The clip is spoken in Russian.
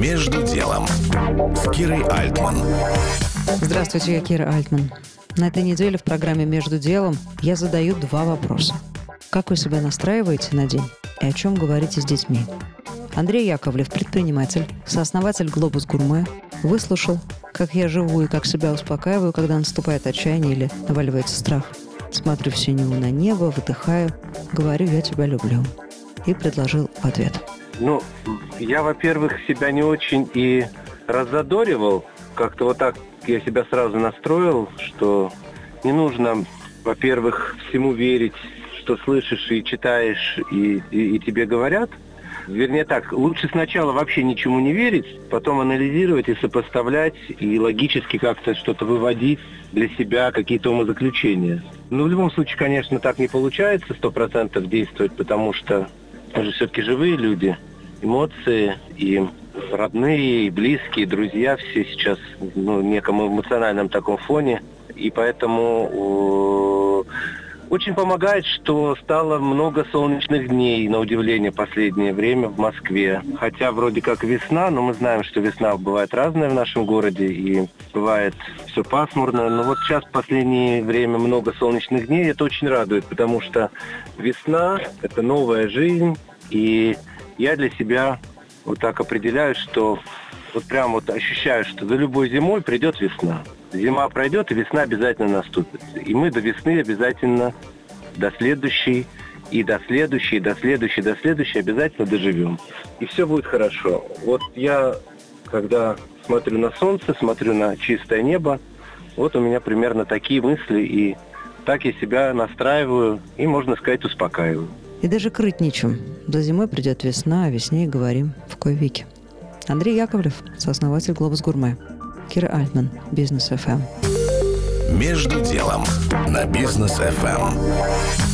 Между делом с Кирой Альтман. Здравствуйте, я Кира Альтман. На этой неделе в программе «Между делом» я задаю два вопроса. Как вы себя настраиваете на день и о чем говорите с детьми? Андрей Яковлев, предприниматель, сооснователь «Глобус Гурме», выслушал, как я живу и как себя успокаиваю, когда наступает отчаяние или наваливается страх. Смотрю в синеву на небо, выдыхаю, говорю «я тебя люблю» и предложил в ответ. Ну, я, во-первых, себя не очень и раззадоривал. Как-то вот так я себя сразу настроил, что не нужно, во-первых, всему верить, что слышишь и читаешь, и, и, и тебе говорят. Вернее так, лучше сначала вообще ничему не верить, потом анализировать и сопоставлять, и логически как-то что-то выводить для себя, какие-то умозаключения. Ну, в любом случае, конечно, так не получается сто процентов действовать, потому что мы же все-таки живые люди, эмоции и родные, и близкие, и друзья все сейчас ну, в неком эмоциональном таком фоне. И поэтому очень помогает, что стало много солнечных дней, на удивление, последнее время в Москве. Хотя вроде как весна, но мы знаем, что весна бывает разная в нашем городе, и бывает все пасмурно. Но вот сейчас в последнее время много солнечных дней, это очень радует, потому что весна – это новая жизнь, и я для себя вот так определяю, что вот прям вот ощущаю, что за любой зимой придет весна зима пройдет, и весна обязательно наступит. И мы до весны обязательно, до следующей, и до следующей, и до следующей, и до следующей обязательно доживем. И все будет хорошо. Вот я, когда смотрю на солнце, смотрю на чистое небо, вот у меня примерно такие мысли, и так я себя настраиваю и, можно сказать, успокаиваю. И даже крыть нечем. До зимой придет весна, а весне и говорим в кое веки. Андрей Яковлев, сооснователь «Глобус Гурме». Кира Альтман, Бизнес ФМ. Между делом на Бизнес ФМ.